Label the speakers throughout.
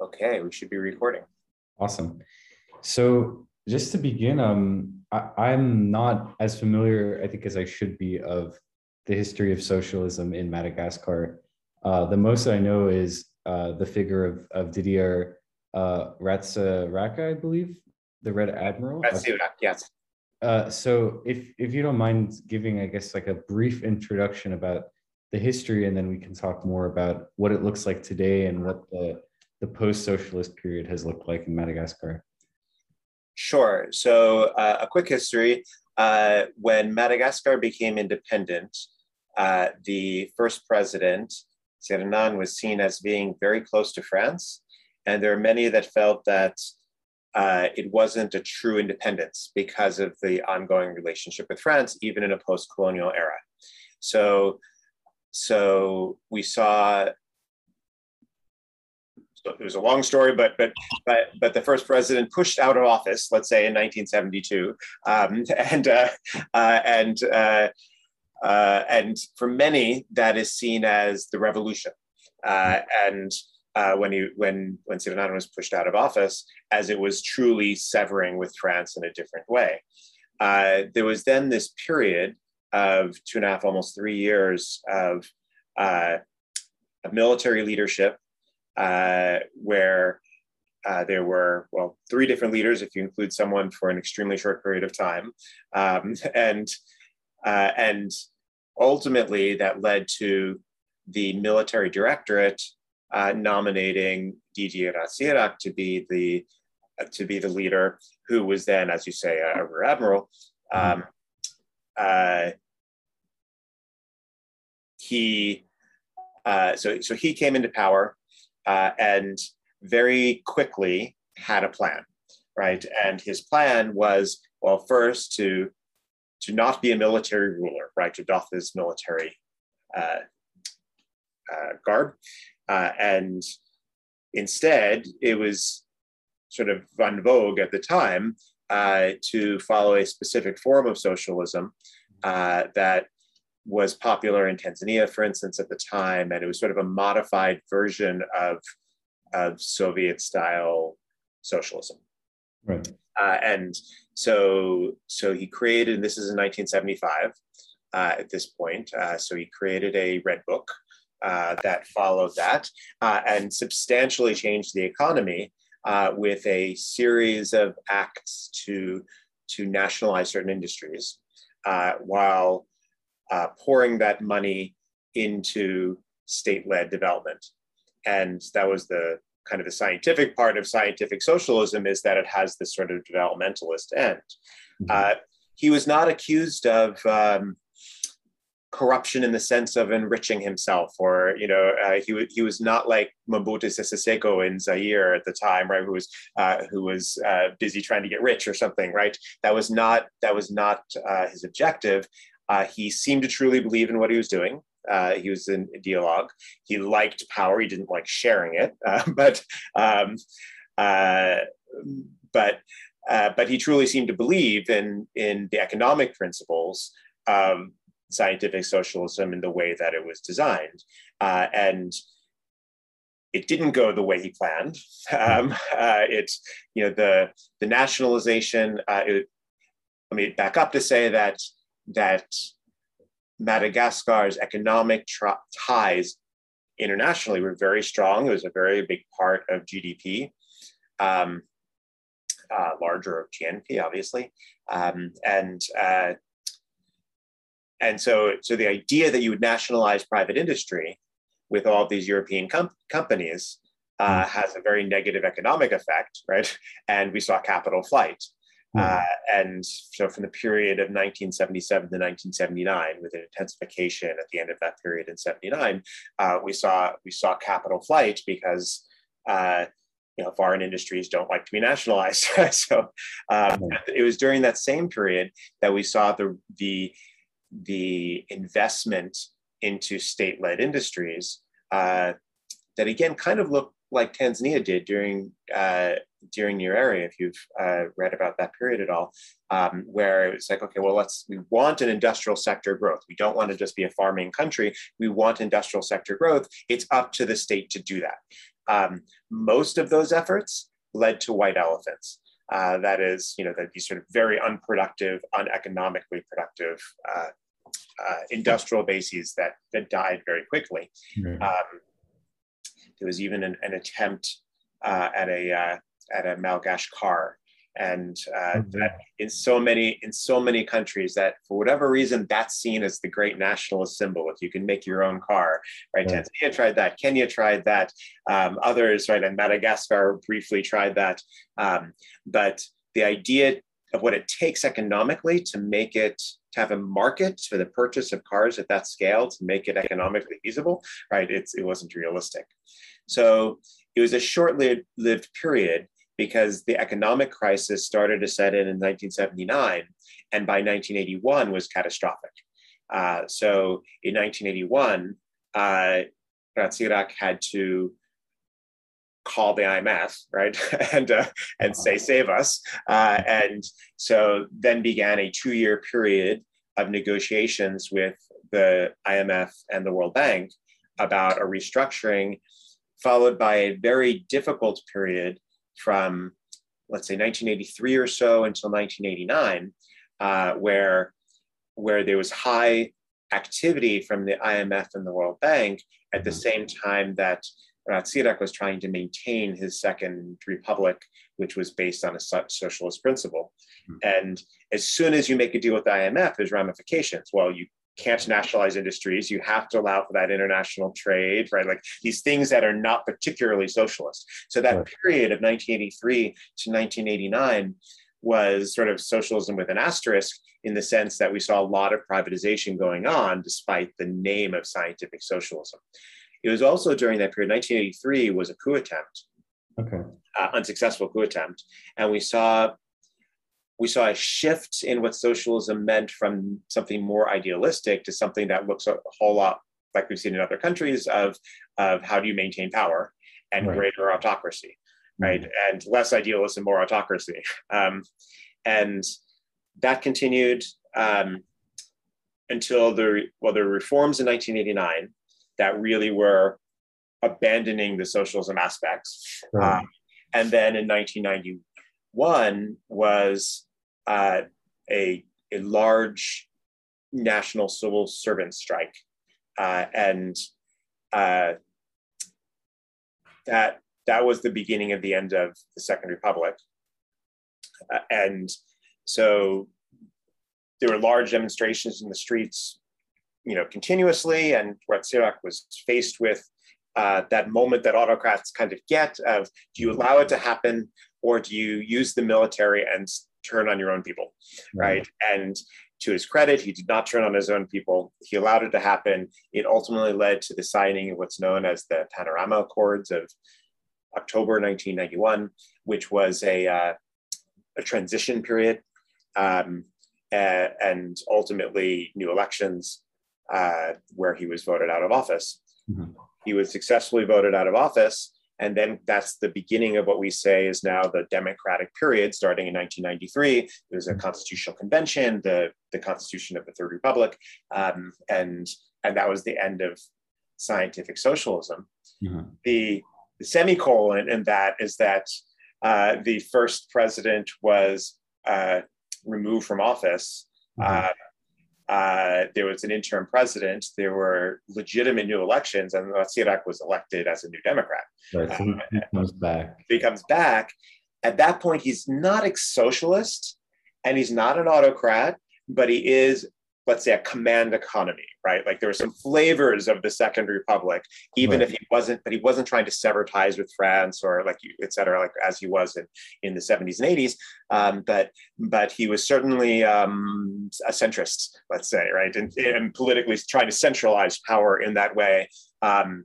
Speaker 1: Okay, we should be recording.
Speaker 2: Awesome. So just to begin, um, I, am not as familiar, I think, as I should be of the history of socialism in Madagascar. Uh, the most I know is uh, the figure of, of Didier uh, Ratsiraka, I believe, the Red Admiral.
Speaker 1: Ratsiraka, yes.
Speaker 2: Uh, so if if you don't mind giving, I guess, like a brief introduction about the history, and then we can talk more about what it looks like today and what the the post-socialist period has looked like in Madagascar.
Speaker 1: Sure. So uh, a quick history. Uh, when Madagascar became independent, uh, the first president, Tsiranana, was seen as being very close to France. And there are many that felt that uh, it wasn't a true independence because of the ongoing relationship with France, even in a post-colonial era. So, so we saw. It was a long story, but but but but the first president pushed out of office, let's say in 1972, um, and uh, uh, and uh, uh, and for many that is seen as the revolution, uh, and uh, when he when when Tsiranana was pushed out of office, as it was truly severing with France in a different way. There was then this period of two and a half, almost three years of, of military leadership, uh, where uh, there were well three different leaders, if you include someone for an extremely short period of time, um, and uh, and ultimately that led to the military directorate uh, nominating Didier Ratsiraka to be the uh, to be the leader, who was then, as you say, a, rear admiral. Um, he uh, so so he came into power uh, and very quickly had a plan, right? And his plan was well, first to to not be a military ruler, right? To doff his military uh, garb, uh, and instead, it was sort of en vogue at the time uh, to follow a specific form of socialism uh, that was popular in Tanzania, for instance, at the time. And it was sort of a modified version of, of Soviet style socialism.
Speaker 2: Right.
Speaker 1: Uh, and so, so he created, and this is in 1975 uh, at this point. Uh, so he created a red book uh, that followed that uh, and substantially changed the economy uh, with a series of acts to, to nationalize certain industries uh, while uh, pouring that money into state-led development. And that was the kind of the scientific part of scientific socialism is that it has this sort of developmentalist end. Mm-hmm. he was not accused of um, corruption in the sense of enriching himself or you know uh, he, he was not like Mobutu Sese Seko in Zaire at the time right who was uh, who was uh, busy trying to get rich or something right that was not that was not uh, his objective uh, he seemed to truly believe in what he was doing uh, he was an dialogue. he liked power he didn't like sharing it but um, but but he truly seemed to believe in in the economic principles um, scientific socialism in the way that it was designed. Uh, and it didn't go the way he planned. Um, uh, it's, you know, the, the nationalization, uh, it, let me back up to say that, that Madagascar's economic ties internationally were very strong. It was a very big part of GDP, um, uh, larger of GNP, obviously. Um, and uh, and so, so the idea that you would nationalize private industry with all of these European com- companies uh, mm. has a very negative economic effect, right? And we saw capital flight. Mm. Uh, and so, from the period of 1977 to 1979, with an intensification at the end of that period in 79, uh, we saw we saw capital flight because uh, you know foreign industries don't like to be nationalized. so, um, mm. it was during that same period that we saw the the the investment into state-led industries uh, that again kind of look like Tanzania did during uh, during Nyerere, if you've uh, read about that period at all, um, where it's like, okay, well, let's we want an industrial sector growth. We don't want to just be a farming country. We want industrial sector growth. It's up to the state to do that. Um, most of those efforts led to white elephants. Uh, that is, you know, that these sort of very unproductive, uneconomically productive uh, uh, industrial bases that, that died very quickly. Mm-hmm. Um, there was even an, an attempt uh, at a uh, at a Malgache car. And uh, mm-hmm. that in so many in so many countries that for whatever reason that's seen as the great nationalist symbol. If you can make your own car right? Yeah. tanzania tried that kenya tried that um, others right? And madagascar briefly tried that. Um, but the idea of what it takes economically to make it to have a market for the purchase of cars at that scale to make it economically feasible right? It's, it wasn't realistic. So it was a short-lived period because the economic crisis started to set in in 1979 and by 1981 was catastrophic. Uh, so in 1981, uh, Ratsiraka had to call the IMF, right, and uh, and say save us. Uh, and so then began a two-year period of negotiations with the IMF and the World Bank about a restructuring, followed by a very difficult period from, let's say, 1983 or so until 1989, uh, where, where there was high activity from the IMF and the World Bank at the mm-hmm. same time that Ratsiraka was trying to maintain his second republic, which was based on a socialist principle. Mm-hmm. And as soon as you make a deal with the IMF, there's ramifications. Well, you can't nationalize industries. You have to allow for that international trade, right? Like these things that are not particularly socialist. So that right. period of 1983 to 1989 was sort of socialism with an asterisk in the sense that we saw a lot of privatization going on despite the name of scientific socialism. It was also during that period, 1983 was a coup attempt.
Speaker 2: Okay.
Speaker 1: Uh, unsuccessful coup attempt. And we saw we saw a shift in what socialism meant from something more idealistic to something that looks a whole lot like we've seen in other countries of, of how do you maintain power and right. greater autocracy, right? Mm-hmm. And less idealism, more autocracy. Um, and that continued um, until the, well, the reforms in 1989 that really were abandoning the socialism aspects. Right. Um, and then in 1991 was uh, a, a large national civil servant strike. Uh, and uh, that, that was the beginning of the end of the Second Republic. Uh, and so there were large demonstrations in the streets, you know, continuously, and Ratsiraka was faced with uh, that moment that autocrats kind of get of do you allow it to happen or do you use the military and turn on your own people, right? And to his credit, he did not turn on his own people. He allowed it to happen. It ultimately led to the signing of what's known as the Panorama Accords of October 1991, which was a, uh, a transition period um, and ultimately new elections uh, where he was voted out of office. Mm-hmm. He was successfully voted out of office and then that's the beginning of what we say is now the democratic period, starting in 1993. There's a mm-hmm. constitutional convention, the, the Constitution of the Third Republic, um, and, and that was the end of scientific socialism. Mm-hmm. The, the, semicolon in that is that uh, the first president was uh, removed from office. Mm-hmm. Uh, uh, there was an interim president, there were legitimate new elections, and Ratsiraka was elected as a new Democrat.
Speaker 2: Right, so he, comes back.
Speaker 1: He comes back. At that point, he's not a socialist and he's not an autocrat, but he is let's say a command economy right? Like there were some flavors of the second republic even right. if he wasn't but he wasn't trying to sever ties with france or like et cetera like as he was in in the 70s and 80s um, but but he was certainly um, a centrist let's say right? And, and politically trying to centralize power in that way. Um,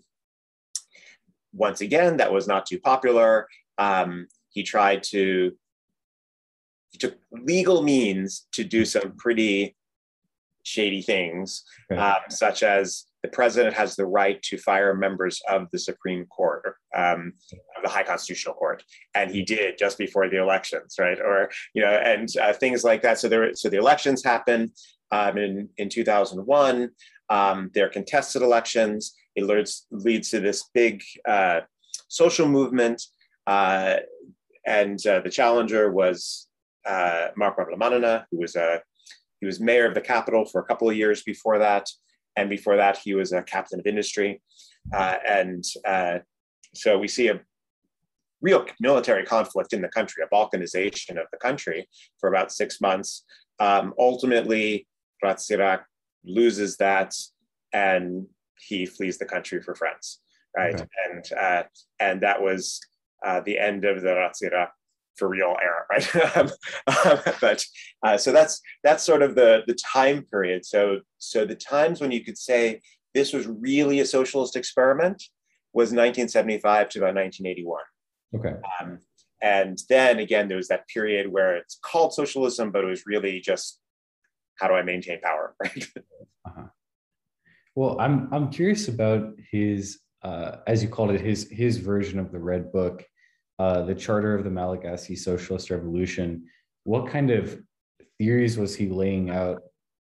Speaker 1: once again that was not too popular. Um, he tried to he took legal means to do some pretty shady things, okay. um, such as the president has the right to fire members of the Supreme Court, um, of the High Constitutional Court, and he did just before the elections, right? Or you know, and uh, things like that. So there, so the elections happen um, in in 2001. Um, they're contested elections. It leads leads to this big uh, social movement. Uh, and uh, the challenger was uh, Marc Ravalomanana, who was a he was mayor of the capital for a couple of years before that, and before that he was a captain of industry. Uh, and uh, so we see a real military conflict in the country, a balkanization of the country for about six months. Um, ultimately, Ratsiraka loses that and he flees the country for France, right? Okay. And uh, and that was uh, the end of the Ratsiraka for real era, right? Um, um, but uh, so that's that's sort of the the time period. So so the times when you could say this was really a socialist experiment was 1975 to about 1981.
Speaker 2: Okay.
Speaker 1: Um, and then again, there was that period where it's called socialism, but it was really just how do I maintain power, right? Uh-huh.
Speaker 2: Well, I'm I'm curious about his, uh, as you called it, his his version of the Red Book, uh, the Charter of the Malagasy Socialist Revolution. What kind of theories was he laying out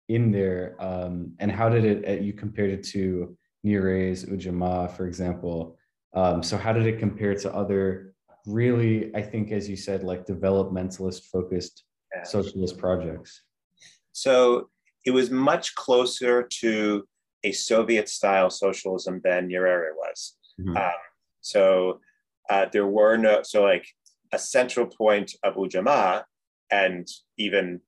Speaker 2: in there, um, and how did it? Uh, you compared it to Nyerere's Ujamaa, for example. Um, so how did it compare to other really, I think, as you said, like developmentalist focused socialist projects?
Speaker 1: So it was much closer to a Soviet style socialism than Nyerere was. Mm-hmm. Um, so uh, there were no, so like a central point of Ujamaa and even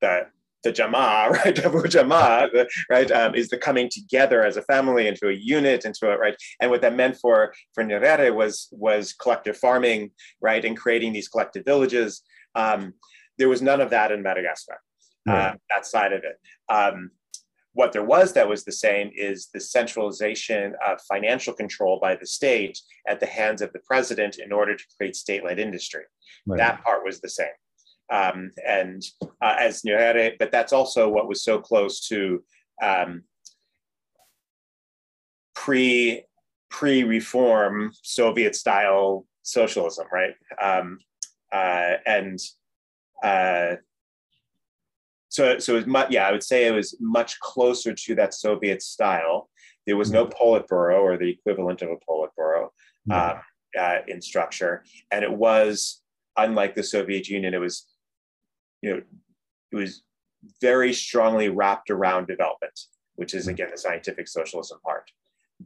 Speaker 1: the the Jama, right, of Ujamaa, right, um, is the coming together as a family into a unit, into a right, and what that meant for for Nyerere was was collective farming, right, and creating these collective villages. Um, there was none of that in Madagascar, uh, that side of it. Um, what there was that was the same is the centralization of financial control by the state at the hands of the president in order to create state-led industry. Right. That part was the same. Um, and uh, as Nyerere, but that's also what was so close to um, pre pre reform Soviet style socialism, right? Um, uh, and uh, so so it was much yeah i would say it was much closer to that soviet style there was no mm-hmm. politburo or the equivalent of a politburo mm-hmm. um, uh, in structure and it was unlike the soviet union it was you know it was very strongly wrapped around development which is mm-hmm. again the scientific socialism part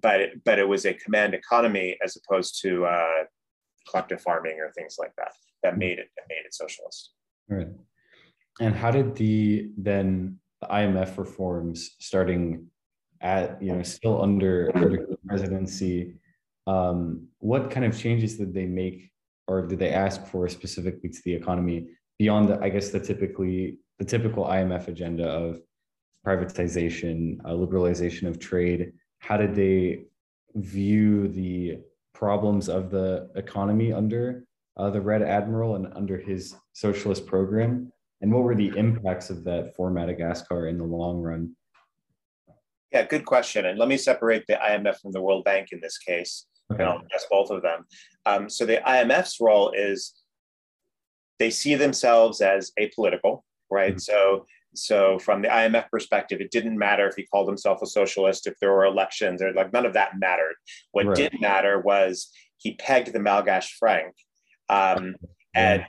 Speaker 1: but it, but it was a command economy as opposed to uh, collective farming or things like that that made it that made it socialist
Speaker 2: right and how did the then the IMF reforms starting at you know still under under presidency? Um, what kind of changes did they make, or did they ask for specifically to the economy beyond the I guess the typically the typical IMF agenda of privatization, uh, liberalization of trade? How did they view the problems of the economy under uh, the Red Admiral and under his socialist program? And what were the impacts of that for Madagascar in the long run?
Speaker 1: Yeah, good question. And let me separate the IMF from the World Bank in this case. Okay. And I'll address both of them. Um, so the IMF's role is they see themselves as apolitical, right? Mm-hmm. So so from the IMF perspective, it didn't matter if he called himself a socialist, if there were elections, or like none of that mattered. What right. did matter was he pegged the Malgache franc, um, and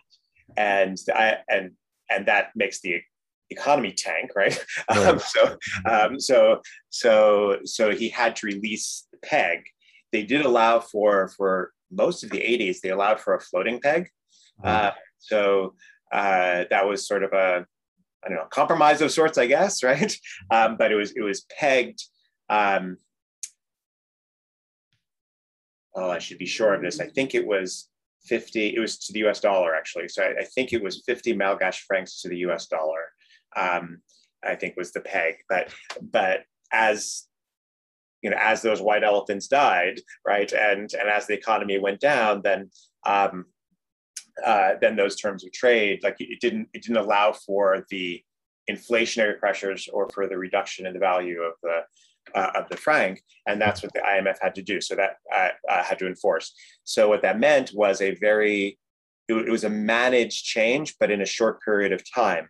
Speaker 1: and I and and that makes the economy tank, right? right. Um, so, um, so, so, so he had to release the peg. They did allow for for most of the '80s. They allowed for a floating peg. Uh, so uh, that was sort of a I don't know compromise of sorts, I guess, right? Um, but it was it was pegged. Um, oh, I should be sure of this. I think it was 50, it was to the US dollar actually. So I, I think it was 50 Malgache francs to the US dollar, um, I think was the peg. But, but as you know, as those white elephants died, right, and and as the economy went down, then um, uh, then those terms of trade, like it didn't it didn't allow for the inflationary pressures or for the reduction in the value of the uh, of the franc, and that's what the IMF had to do. So that uh, uh, had to enforce. So what that meant was a very, it, it, was a managed change, but in a short period of time.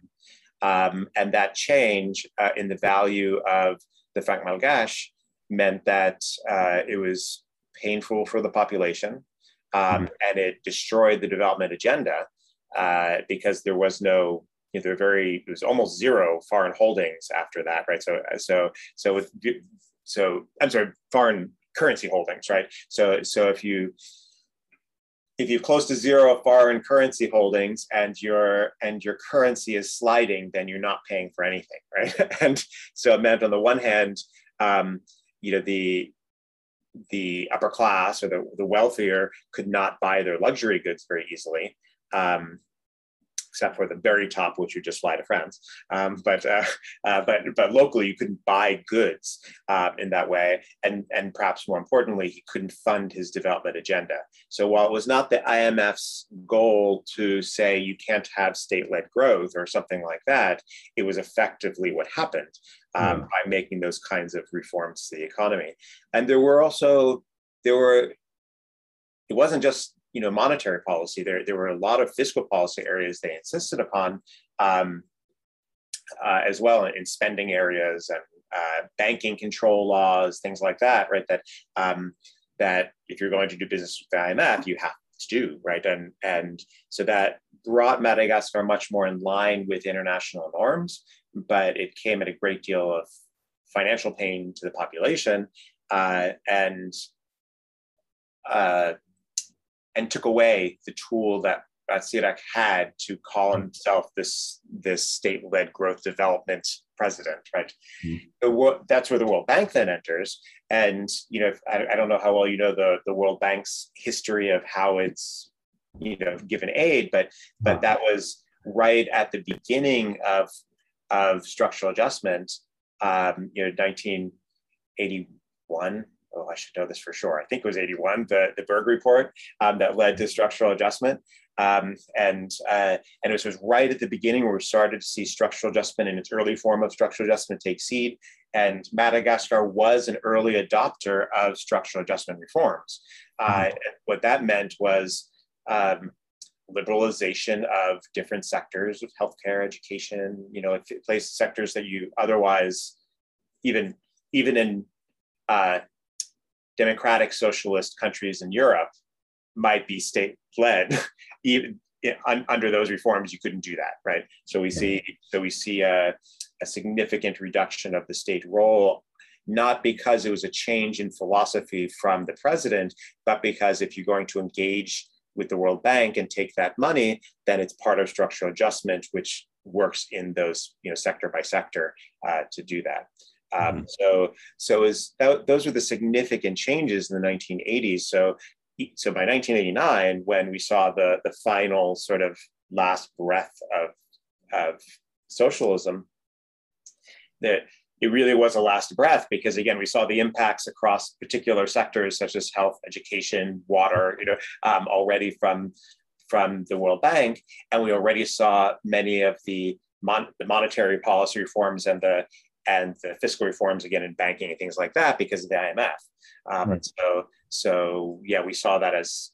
Speaker 1: Um, and that change uh, in the value of the franc malgache meant that uh, it was painful for the population, um, mm-hmm. and it destroyed the development agenda uh, because there was no you know, there were very it was almost zero foreign holdings after that, right? So so so with so I'm sorry, foreign currency holdings, right? So so if you if you've close to zero foreign currency holdings and your and your currency is sliding, then you're not paying for anything, right? and so it meant on the one hand, um, you know, the the upper class or the, the wealthier could not buy their luxury goods very easily. Um, except for the very top, which you just fly to France. Um, but uh, uh, but but locally, you couldn't buy goods uh, in that way, and and perhaps more importantly, he couldn't fund his development agenda. So while it was not the IMF's goal to say you can't have state-led growth or something like that, it was effectively what happened. Um, mm. by making those kinds of reforms to the economy. And there were also there were it wasn't just you know monetary policy. There there were a lot of fiscal policy areas they insisted upon um, uh, as well in spending areas and uh, banking control laws, things like that. Right. That um, that if you're going to do business with the IMF, you have to do right. And and so that brought Madagascar much more in line with international norms, but it came at a great deal of financial pain to the population uh, and uh, and took away the tool that Ratsiraka had to call hmm. himself this this state-led growth development president, right? Mm-hmm. that's where the World Bank then enters, and you know I, I, don't know how well you know the the World Bank's history of how it's you know given aid, but but that was right at the beginning of of structural adjustment, um, you know, 1981 oh, I should know this for sure. I think it was 81, the, the Berg report um, that led to structural adjustment. Um, and uh, and it was, was, right at the beginning where we started to see structural adjustment in its early form of structural adjustment take seed. And Madagascar was an early adopter of structural adjustment reforms. Uh, mm-hmm. what that meant was um, liberalization of different sectors of healthcare, education. You know, it place sectors that you otherwise even even in uh, democratic socialist countries in Europe might be state led. Even under those reforms, you couldn't do that, right? So we see so we see a, a significant reduction of the state role not because it was a change in philosophy from the president, but because if you're going to engage with the World Bank and take that money, then it's part of structural adjustment, which works in those, you know, sector by sector uh, to do that. Um, mm-hmm. So, so is that, those were the significant changes in the 1980s. So, so by 1989, when we saw the the final sort of last breath of of socialism, that it really was a last breath because again we saw the impacts across particular sectors such as health, education, water, you know, um, already from from the World Bank, and we already saw many of the Mon- the monetary policy reforms and the and the fiscal reforms again in banking and things like that because of the IMF. Um, right. So so yeah, we saw that as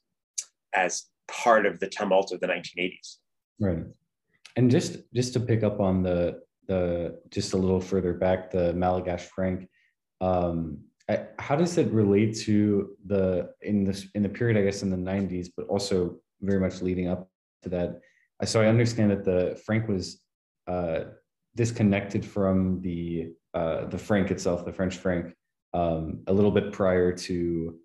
Speaker 1: as part of the tumult of the 1980s.
Speaker 2: Right. And just just to pick up on the the just a little further back the Malgache franc. Um, how does it relate to the in this in the period I guess in the 90s, but also very much leading up to that? So I understand that the franc was uh, disconnected from the uh, the franc itself, the French franc, um, a little bit prior to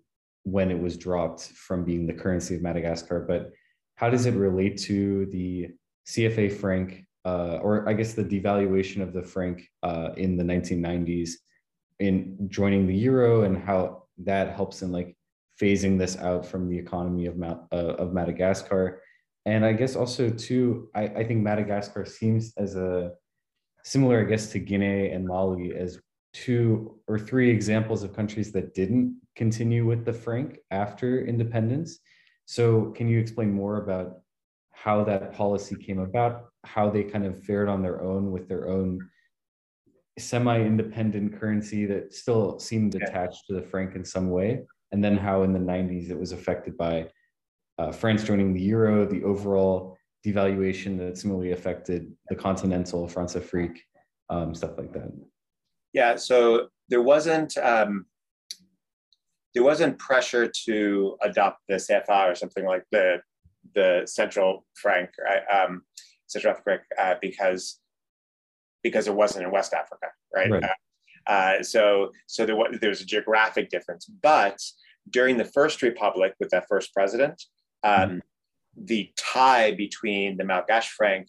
Speaker 2: when it was dropped from being the currency of Madagascar. But how does it relate to the CFA franc, uh, or I guess the devaluation of the franc uh, in the 1990s, in joining the euro, and how that helps in like phasing this out from the economy of uh, of Madagascar? And I guess also too, I, I think Madagascar seems as a similar, I guess, to Guinea and Mali as two or three examples of countries that didn't continue with the franc after independence. So, can you explain more about how that policy came about, how they kind of fared on their own with their own semi-independent currency that still seemed attached to the franc in some way, and then how in the 90s it was affected by uh, France joining the euro, the overall devaluation that similarly affected the continental Françafrique, um, stuff like that.
Speaker 1: Yeah, so there wasn't um, there wasn't pressure to adopt the CFA or something like the the central franc, um, central Africa, uh, because because it wasn't in West Africa, right? right. Uh, uh, so so there was there's a geographic difference, but during the first republic with that first president, um, mm-hmm. The tie between the Malgache franc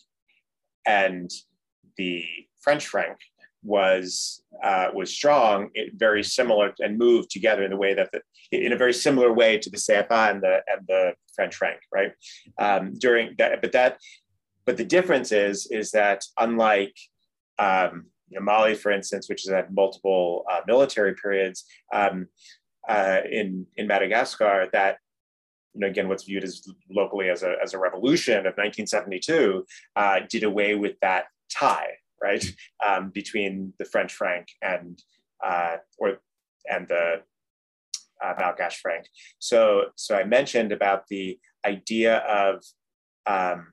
Speaker 1: and the French franc was uh, was strong, it, very similar, and moved together in the way that the, in a very similar way to the CFA and the and the French franc, right? Um, during that, but that, but the difference is is that unlike um, you know, Mali, for instance, which has had multiple uh, military periods, um, uh, in in Madagascar, that you know, again, what's viewed as locally as a, as a revolution of 1972 uh, did away with that tie, right, um, between the French franc and uh, or and the uh, Malgache franc. So, so I mentioned about the idea of um,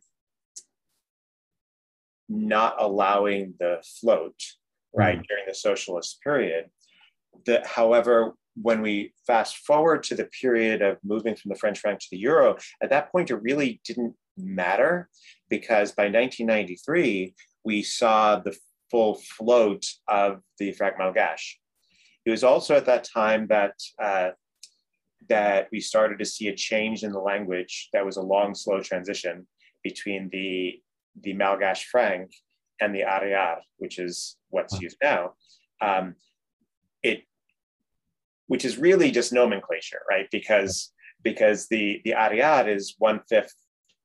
Speaker 1: not allowing the float, right, mm. during the socialist period. That, however, when we fast forward to the period of moving from the French franc to the euro, at that point it really didn't matter because by 1993 we saw the full float of the franc malgache. It was also at that time that uh, that we started to see a change in the language. That was a long, slow transition between the the Malgache franc and the Ariary, which is what's used now. Um, it which is really just nomenclature, right? Because because the the Ariary is one fifth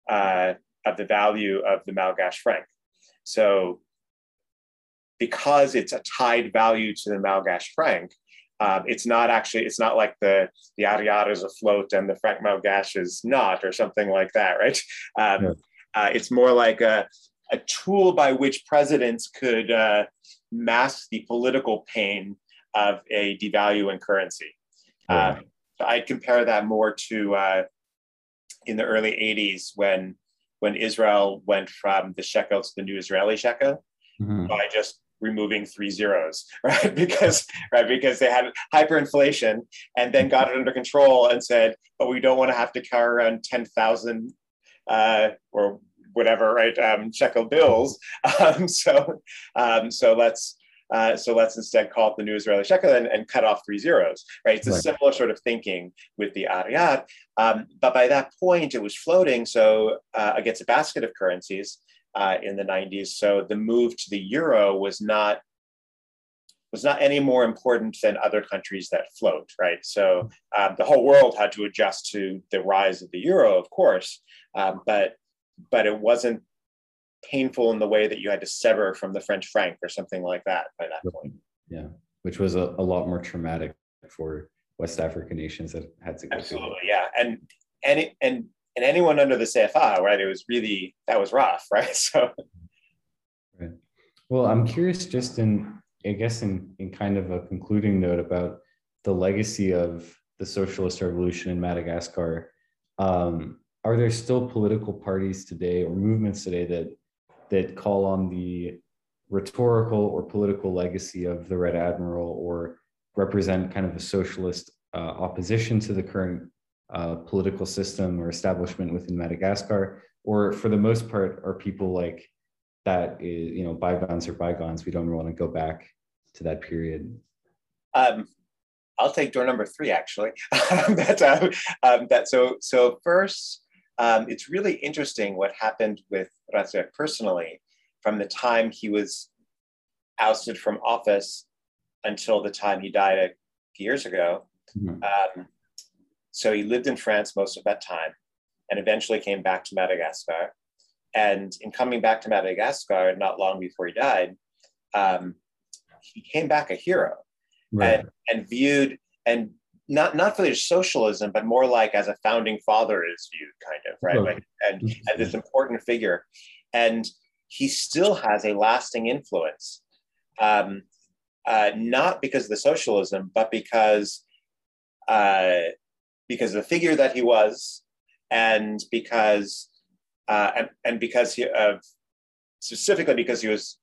Speaker 1: uh, of the value of the Malgache franc. So because it's a tied value to the Malgache franc, um, it's not actually it's not like the the Ariary is afloat and the franc Malgache is not, or something like that, right? Um, yeah. uh, it's more like a a tool by which presidents could uh, mask the political pain of a devaluing currency. Uh, so I compare that more to uh, in the early 80s when when Israel went from the shekel to the new Israeli shekel mm-hmm. by just removing three zeros, right? because right because they had hyperinflation and then got it under control and said, but we don't want to have to carry around ten thousand uh, or whatever, right? Um, shekel bills. Um, so um, so let's uh, so let's instead call it the new Israeli shekel and, and cut off three zeros, right? It's a right. similar sort of thinking with the Ariary. Um, but by that point, it was floating so uh, against a basket of currencies uh, in the 90s. So the move to the euro was not was not any more important than other countries that float, right? So um, the whole world had to adjust to the rise of the euro, of course, um, but but it wasn't painful in the way that you had to sever from the French franc or something like that by that point.
Speaker 2: Yeah, which was a, a lot more traumatic for West African nations that had to go
Speaker 1: Absolutely, through. yeah, and and it, and and anyone under the CFA, right? It was really that was rough, right? So,
Speaker 2: right. Well, I'm curious, just in I guess in in kind of a concluding note about the legacy of the socialist revolution in Madagascar. Um, are there still political parties today or movements today that that call on the rhetorical or political legacy of the Red Admiral or represent kind of a socialist uh, opposition to the current uh, political system or establishment within Madagascar, or for the most part, are people like that is, you know, bygones or bygones. We don't want to go back to that period.
Speaker 1: Um, I'll take door number three, actually. that, uh, um, that so so first, um, it's really interesting what happened with Razak personally from the time he was ousted from office until the time he died a few years ago. Mm-hmm. Um, so he lived in France most of that time and eventually came back to Madagascar. And in coming back to Madagascar, not long before he died, um, he came back a hero right. and, and viewed and not not for his socialism, but more like as a founding father is viewed, kind of right, like, and, and this important figure, and he still has a lasting influence, um, uh, not because of the socialism, but because uh, because the figure that he was, and because uh, and, and because he uh, specifically because he was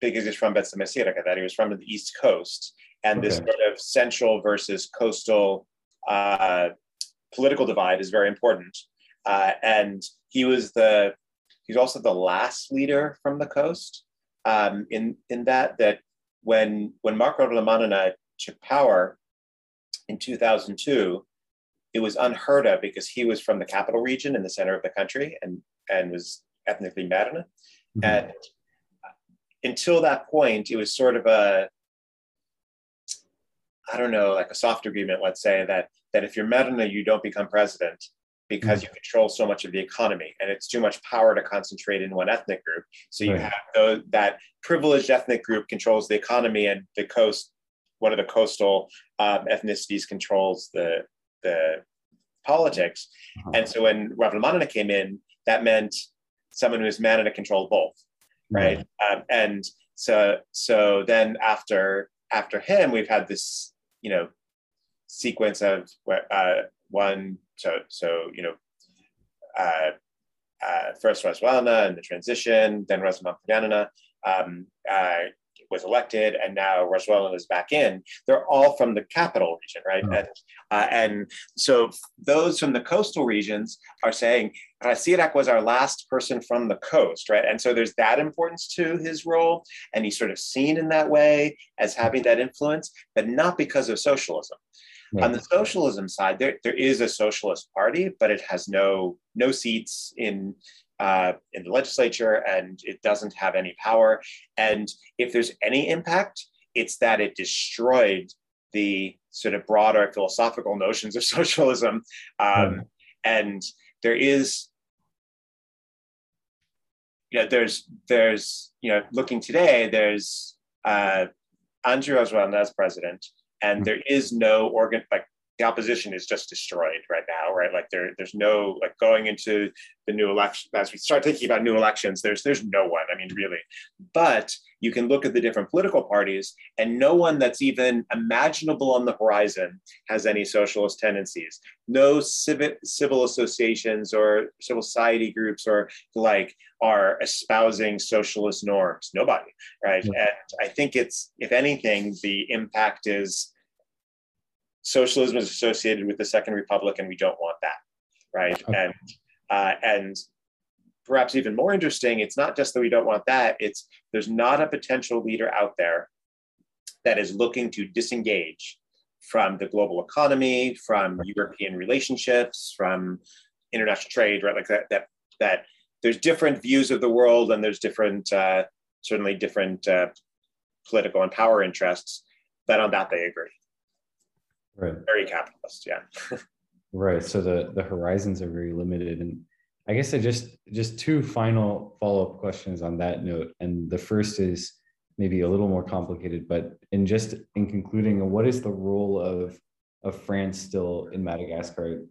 Speaker 1: because he's from Betsimisaraka, that he was from the East Coast, and okay. this sort of central versus coastal uh, political divide is very important. Uh, and he was the he's also the last leader from the coast um, in in that that when when Marc Ravalomanana took power in 2002, it was unheard of because he was from the capital region in the center of the country and and was ethnically Merina. Mm-hmm. And until that point, it was sort of a I don't know, like a soft agreement, let's say, that that if you're Merina, you don't become president because mm-hmm. you control so much of the economy and it's too much power to concentrate in one ethnic group. So you right. have those, that privileged ethnic group controls the economy and the coast, one of the coastal um, ethnicities controls the, the politics. Uh-huh. And so when Ravalomanana came in, that meant someone who was Merina controlled both, right? Mm-hmm. Um, and so so then after after him, we've had this you know sequence of uh, one so so you know uh, uh, first Rajoelina and the transition, then Rajaonarimampianina um, uh, was elected, and now Rajoelina is back in. They're all from the capital region, right? Oh. And, uh, and so those from the coastal regions are saying Ratsiraka was our last person from the coast, right? And so there's that importance to his role, and he's sort of seen in that way as having that influence, but not because of socialism. On the socialism side, there, there is a socialist party, but it has no no seats in uh, in the legislature, and it doesn't have any power. And if there's any impact, it's that it destroyed the sort of broader philosophical notions of socialism. Um, And there is you know, there's there's you know, looking today, there's uh, Andry Rajoelina as president, and hmm. there is no organ like the opposition is just destroyed right now, right? Like there, there's no like going into the new election as we start thinking about new elections. There's there's no one. I mean, really, but you can look at the different political parties, and no one that's even imaginable on the horizon has any socialist tendencies. No civil civil associations or civil society groups or like are espousing socialist norms. Nobody, right? And I think it's if anything, the impact is socialism is associated with the Second Republic, and we don't want that, right? Okay. And uh, and perhaps even more interesting, it's not just that we don't want that; it's there's not a potential leader out there that is looking to disengage from the global economy, from European relationships, from international trade, right? Like that that that there's different views of the world, and there's different uh, certainly different uh, political and power interests. But on that, they agree
Speaker 2: right.
Speaker 1: Very capitalist yeah.
Speaker 2: Right so the the horizons are very limited and i guess i just just two final follow-up questions on that note and the first is maybe a little more complicated but in just in concluding what is the role of of france still in madagascar?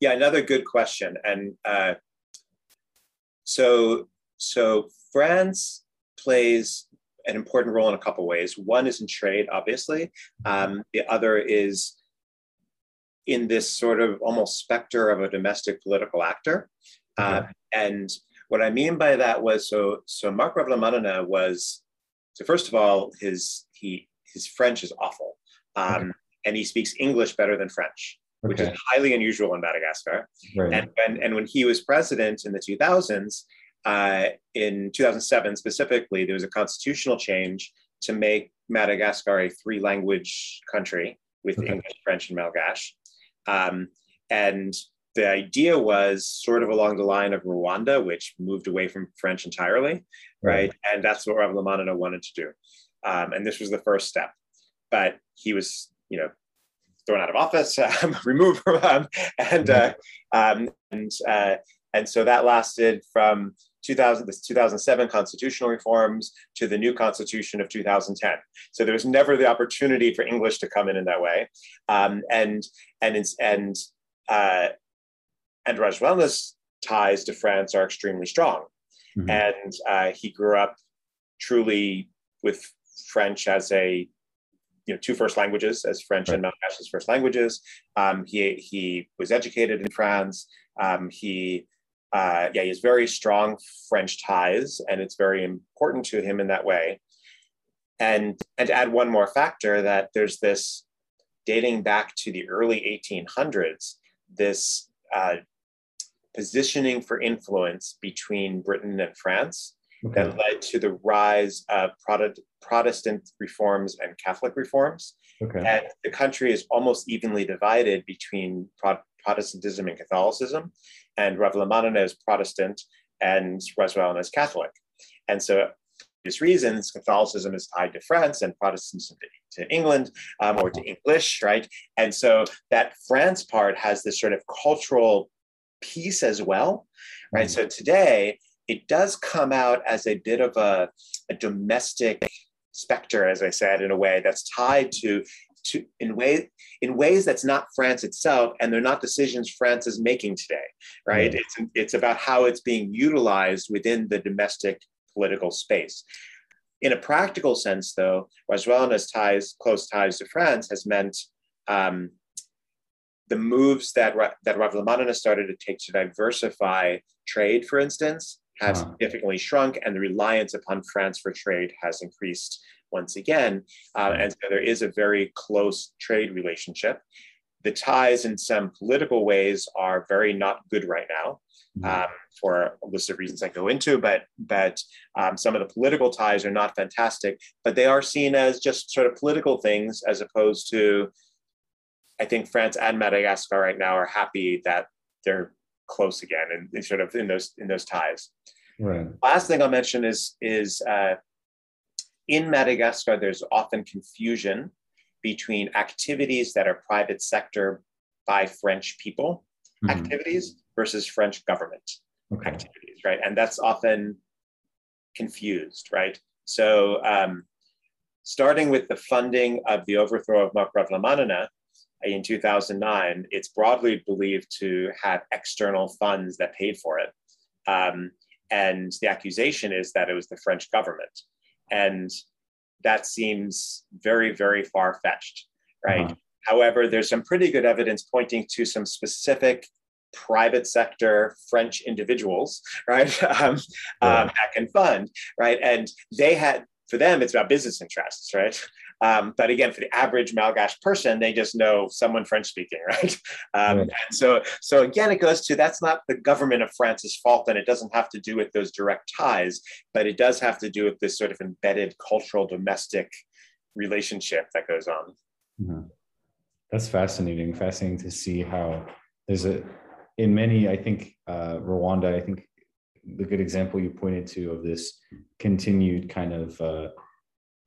Speaker 1: Yeah another good question and uh, so so france plays an important role in a couple ways. One is in trade, obviously. Um, the other is in this sort of almost specter of a domestic political actor. Uh, and what I mean by that was so so Marc Ravalomanana was so first of all his he his French is awful, um, okay. and he speaks English better than French, which okay. is highly unusual in Madagascar. Right. And when and when he was president in the 2000s, uh, in 2007 specifically, there was a constitutional change to make Madagascar a three language country with okay. English, French, and Malgache. Um, and the idea was sort of along the line of Rwanda, which moved away from French entirely, right? right? And that's what Ravalomanana wanted to do. Um, and this was the first step. But he was, you know, thrown out of office, um, removed from, um, and, uh, um, and, uh, and so that lasted from 2000, the 2007 constitutional reforms to the new constitution of 2010. So there was never the opportunity for English to come in in that way. Um, and and and uh, and Rajoelina's ties to France are extremely strong. Mm-hmm. And uh, he grew up truly with French as a you know two first languages as French right. and Malgache as first languages. Um, he he was educated in France. Um, he uh, yeah, he has very strong French ties, and it's very important to him in that way. And and to add one more factor, that there's this dating back to the early 1800s, this uh, positioning for influence between Britain and France okay. that led to the rise of Protestant reforms and Catholic reforms. Okay. And the country is almost evenly divided between Protestantism and Catholicism, and Ravalomanana is Protestant and Rajoelina is Catholic. And so these reasons, Catholicism is tied to France and Protestantism to England um, or to English, right? And so that France part has this sort of cultural piece as well, right? Mm-hmm. So today, it does come out as a bit of a, a domestic specter, as I said, in a way that's tied to to in way in ways that's not France itself, and they're not decisions France is making today, right? Mm. It's it's about how it's being utilized within the domestic political space. In a practical sense, though, Rajoelina's ties, close ties to France, has meant um, the moves that that Ravalomanana started to take to diversify trade, for instance, have significantly shrunk, and the reliance upon France for trade has increased once again. Uh, and so there is a very close trade relationship. The ties, in some political ways, are very not good right now. Um, for a list of reasons I go into, but but um, some of the political ties are not fantastic, but they are seen as just sort of political things as opposed to, I think France and Madagascar right now are happy that they're close again and sort of in those in those ties. Right. Last thing I'll mention is is uh, in Madagascar, there's often confusion between activities that are private sector by French people mm-hmm. activities versus French government okay. activities, right? And that's often confused, right? So, um, starting with the funding of the overthrow of Marc Ravalomanana in 2009, it's broadly believed to have external funds that paid for it. Um, and the accusation is that it was the French government. And that seems very, very far fetched, right? Uh-huh. However, there's some pretty good evidence pointing to some specific private sector French individuals, right, um, yeah. um, that can fund, right? And they had, for them, it's about business interests, right? Um, but again, for the average Malgache person, they just know someone French speaking, right? Um, right? And so, so again, it goes to that's not the government of France's fault, and it doesn't have to do with those direct ties, but it does have to do with this sort of embedded cultural domestic relationship that goes on.
Speaker 2: Mm-hmm. That's fascinating. Fascinating to see how there's a in many. I think uh, Rwanda. I think the good example you pointed to of this continued kind of uh,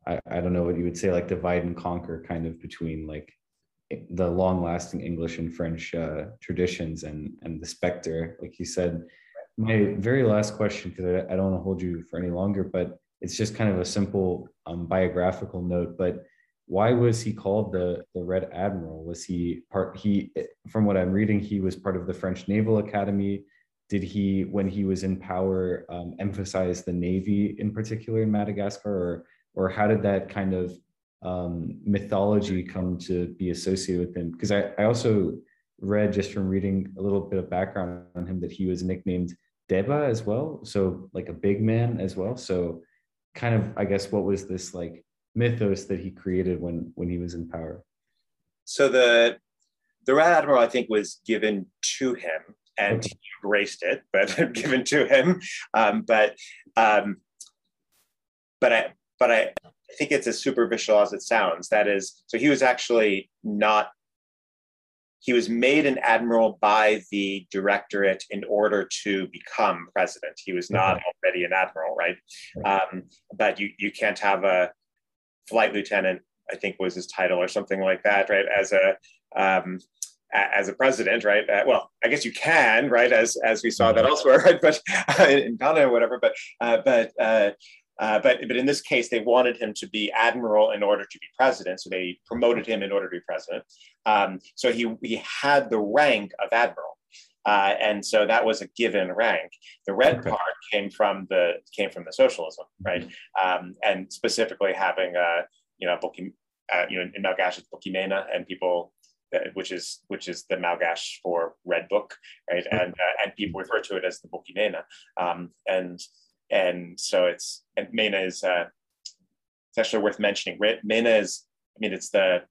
Speaker 2: I, I don't know what you would say like divide and conquer kind of between like the long lasting English and French uh, traditions and and the specter, like you said. My very last question, because I, I, don't want to hold you for any longer, but it's just kind of a simple um, biographical note. But why was he called the the Red Admiral? Was he part? He, from what I'm reading, he was part of the French Naval Academy. Did he, when he was in power, um, emphasize the navy in particular in Madagascar, or or how did that kind of um, mythology come to be associated with him? Because I, I also read just from reading a little bit of background on him that he was nicknamed Deba as well, so like a big man as well. So kind of, I guess, what was this like mythos that he created when when he was in power?
Speaker 1: So the the Red Admiral, I think, was given to him, and okay. he embraced it, but given to him. Um, but um, but I but I, I think it's as superficial as it sounds. That is, so he was actually not, he was made an admiral by the directorate in order to become president. He was not already an admiral, right? Um, but you, you can't have a flight lieutenant, I think was his title or something like that, right? As a, um, as a president, right? Uh, well, I guess you can, right? As as we saw that elsewhere, right? But uh, in Ghana or whatever. But uh, but uh, uh, but, but in this case, they wanted him to be admiral in order to be president. So they promoted him in order to be president. Um, so he, he had the rank of admiral. Uh, and so that was a given rank. The red part came from the came from the socialism, right? Um, and specifically having a you know Boky, uh, you know in Malgache it's Boky Mena, and people uh, which is which is the Malgache for red book, right? And uh, and people refer to it as the Boky Mena. Um, and and so it's and Mena is uh, it's actually worth mentioning. Mena is, I mean, it's the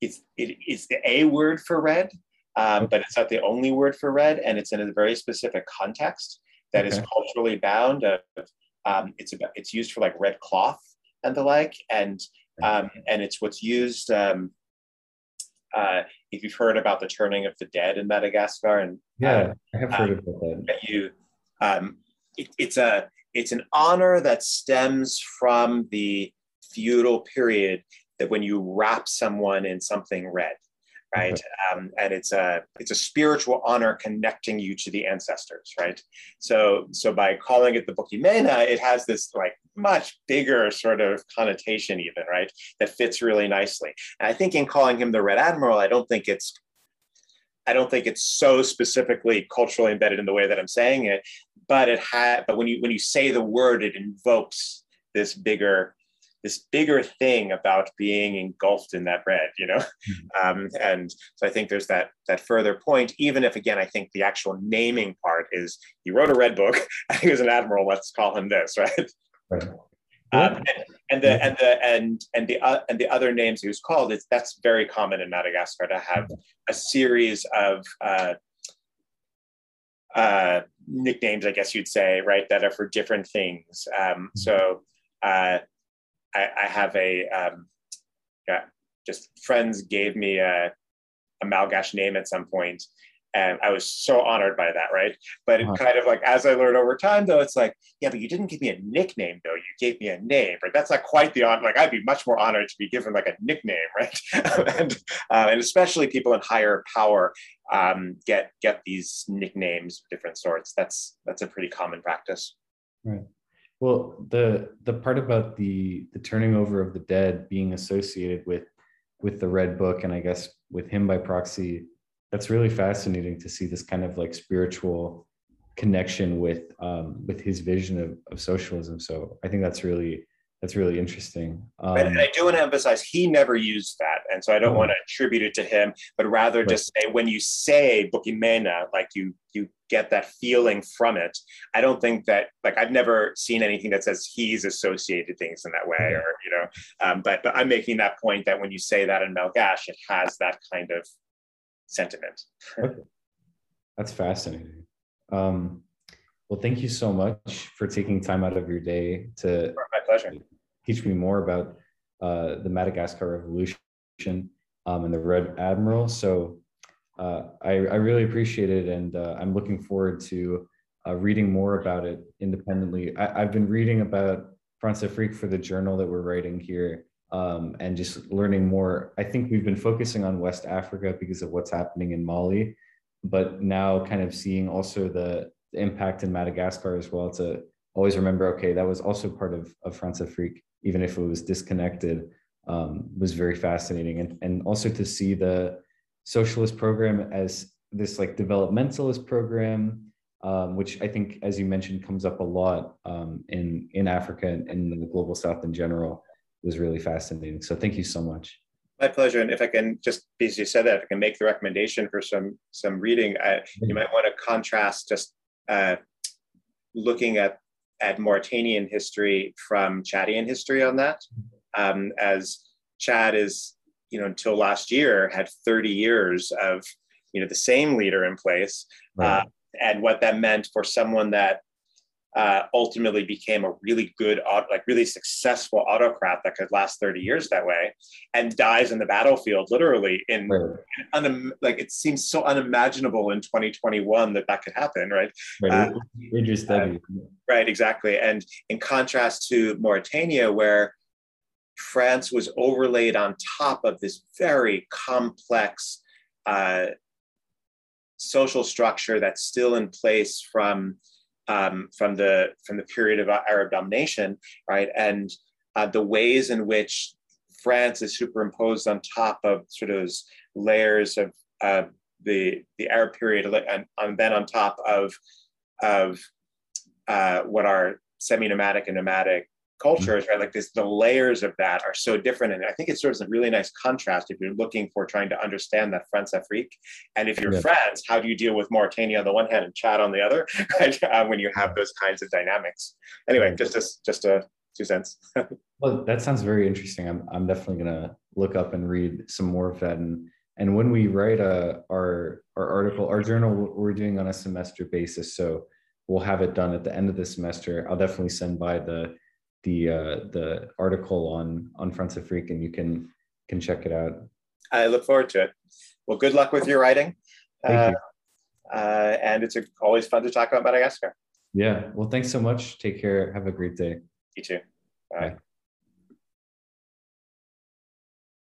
Speaker 1: it's it is the a word for red, um, but it's not the only word for red, and it's in a very specific context that okay. is culturally bound. Of, um, it's about it's used for like red cloth and the like, and um, and it's what's used. Um, uh, if you've heard about the turning of the dead in Madagascar, and
Speaker 2: yeah, uh, I have heard um, about that.
Speaker 1: You, um, it, it's a it's an honor that stems from the feudal period that when you wrap someone in something red, right? Um, and it's a it's a spiritual honor connecting you to the ancestors, right? So so by calling it the Boky Mena, it has this like much bigger sort of connotation, even right, that fits really nicely. And I think in calling him the Red Admiral, I don't think it's I don't think it's so specifically culturally embedded in the way that I'm saying it, but it had. But when you when you say the word, it invokes this bigger this bigger thing about being engulfed in that red, you know? Mm-hmm. Um, and so I think there's that that further point, even if again, I think the actual naming part is he wrote a red book and he was an admiral, let's call him this, right? right. Um, and, and, the and the and and the uh, and the other names he was called it's that's very common in Madagascar to have a series of uh, uh, nicknames, I guess you'd say, right, that are for different things. Um, mm-hmm. so uh, I, I have a um, yeah, just friends gave me a, a Malgache name at some point, and I was so honored by that, right? But it kind of like as I learned over time, though, it's like, yeah, but you didn't give me a nickname, though. You gave me a name, right? That's not quite the honor. Like I'd be much more honored to be given like a nickname, right? and uh, and especially people in higher power um, get get these nicknames of different sorts. That's that's a pretty common practice.
Speaker 2: Right. Well, the the part about the the turning over of the dead being associated with with the red book, and I guess with him by proxy, that's really fascinating to see this kind of like spiritual connection with um, with his vision of, of socialism. So I think that's really that's really interesting.
Speaker 1: Um, and I do want to emphasize he never used that, and so I don't oh. want to attribute it to him, but rather right. just say when you say Boky Mena, like you you get that feeling from it. I don't think that like I've never seen anything that says he's associated things in that way, or you know. Um, but but I'm making that point that when you say that in Malgache, it has that kind of sentiment.
Speaker 2: Okay. That's fascinating. Um, well, thank you so much for taking time out of your day to
Speaker 1: my pleasure.
Speaker 2: teach me more about uh, the Madagascar Revolution um, and the Red Admiral. So uh, I, I, really appreciate it, and uh, I'm looking forward to uh, reading more about it independently. I, have been reading about Françafrique for the journal that we're writing here, um, and just learning more. I think we've been focusing on West Africa because of what's happening in Mali, but now kind of seeing also the, impact in Madagascar as well to always remember, okay, that was also part of, of Françafrique, even if it was disconnected, um, was very fascinating. And, and also to see the socialist program as this like developmentalist program, um, which I think, as you mentioned, comes up a lot um, in, in Africa and in the global South in general was really fascinating. So thank you so much.
Speaker 1: My pleasure. And if I can just, because you said that, if I can make the recommendation for some some reading, I, you might want to contrast just uh, looking at at Mauritanian history from Chadian history on that, um, as Chad is, you know, until last year had 30 years of, you know, the same leader in place, right. uh, and what that meant for someone that uh, ultimately became a really good, like really successful autocrat that could last 30 years that way and dies in the battlefield, literally in, right. un, like it seems so unimaginable in 2021 that that could happen, right?
Speaker 2: Right, uh, uh,
Speaker 1: right exactly. And in contrast to Mauritania, where France was overlaid on top of this very complex uh, social structure that's still in place from um, from the from the period of Arab domination, right? And uh, the ways in which France is superimposed on top of sort of those layers of uh, the the Arab period, and, and then on top of of uh, what are semi-nomadic and nomadic cultures, mm-hmm. right? Like this, the layers of that are so different. And I think it serves a really nice contrast if you're looking for trying to understand that Françafrique. And if you're yeah. France, how do you deal with Mauritania on the one hand and Chad on the other, right? uh, when you have those kinds of dynamics? Anyway, just a, just a two cents.
Speaker 2: well, that sounds very interesting. I'm, I'm definitely going to look up and read some more of that. And and when we write a, our our article, our journal, we're doing on a semester basis. So we'll have it done at the end of the semester. I'll definitely send by the the uh, the article on on Françafrique, and you can can check it out.
Speaker 1: I look forward to it. Well, good luck with your writing.
Speaker 2: Thank
Speaker 1: uh,
Speaker 2: you.
Speaker 1: Uh, and it's always fun to talk about Madagascar.
Speaker 2: Yeah. Well, thanks so much. Take care. Have a great day.
Speaker 1: You too. Bye.
Speaker 2: Bye.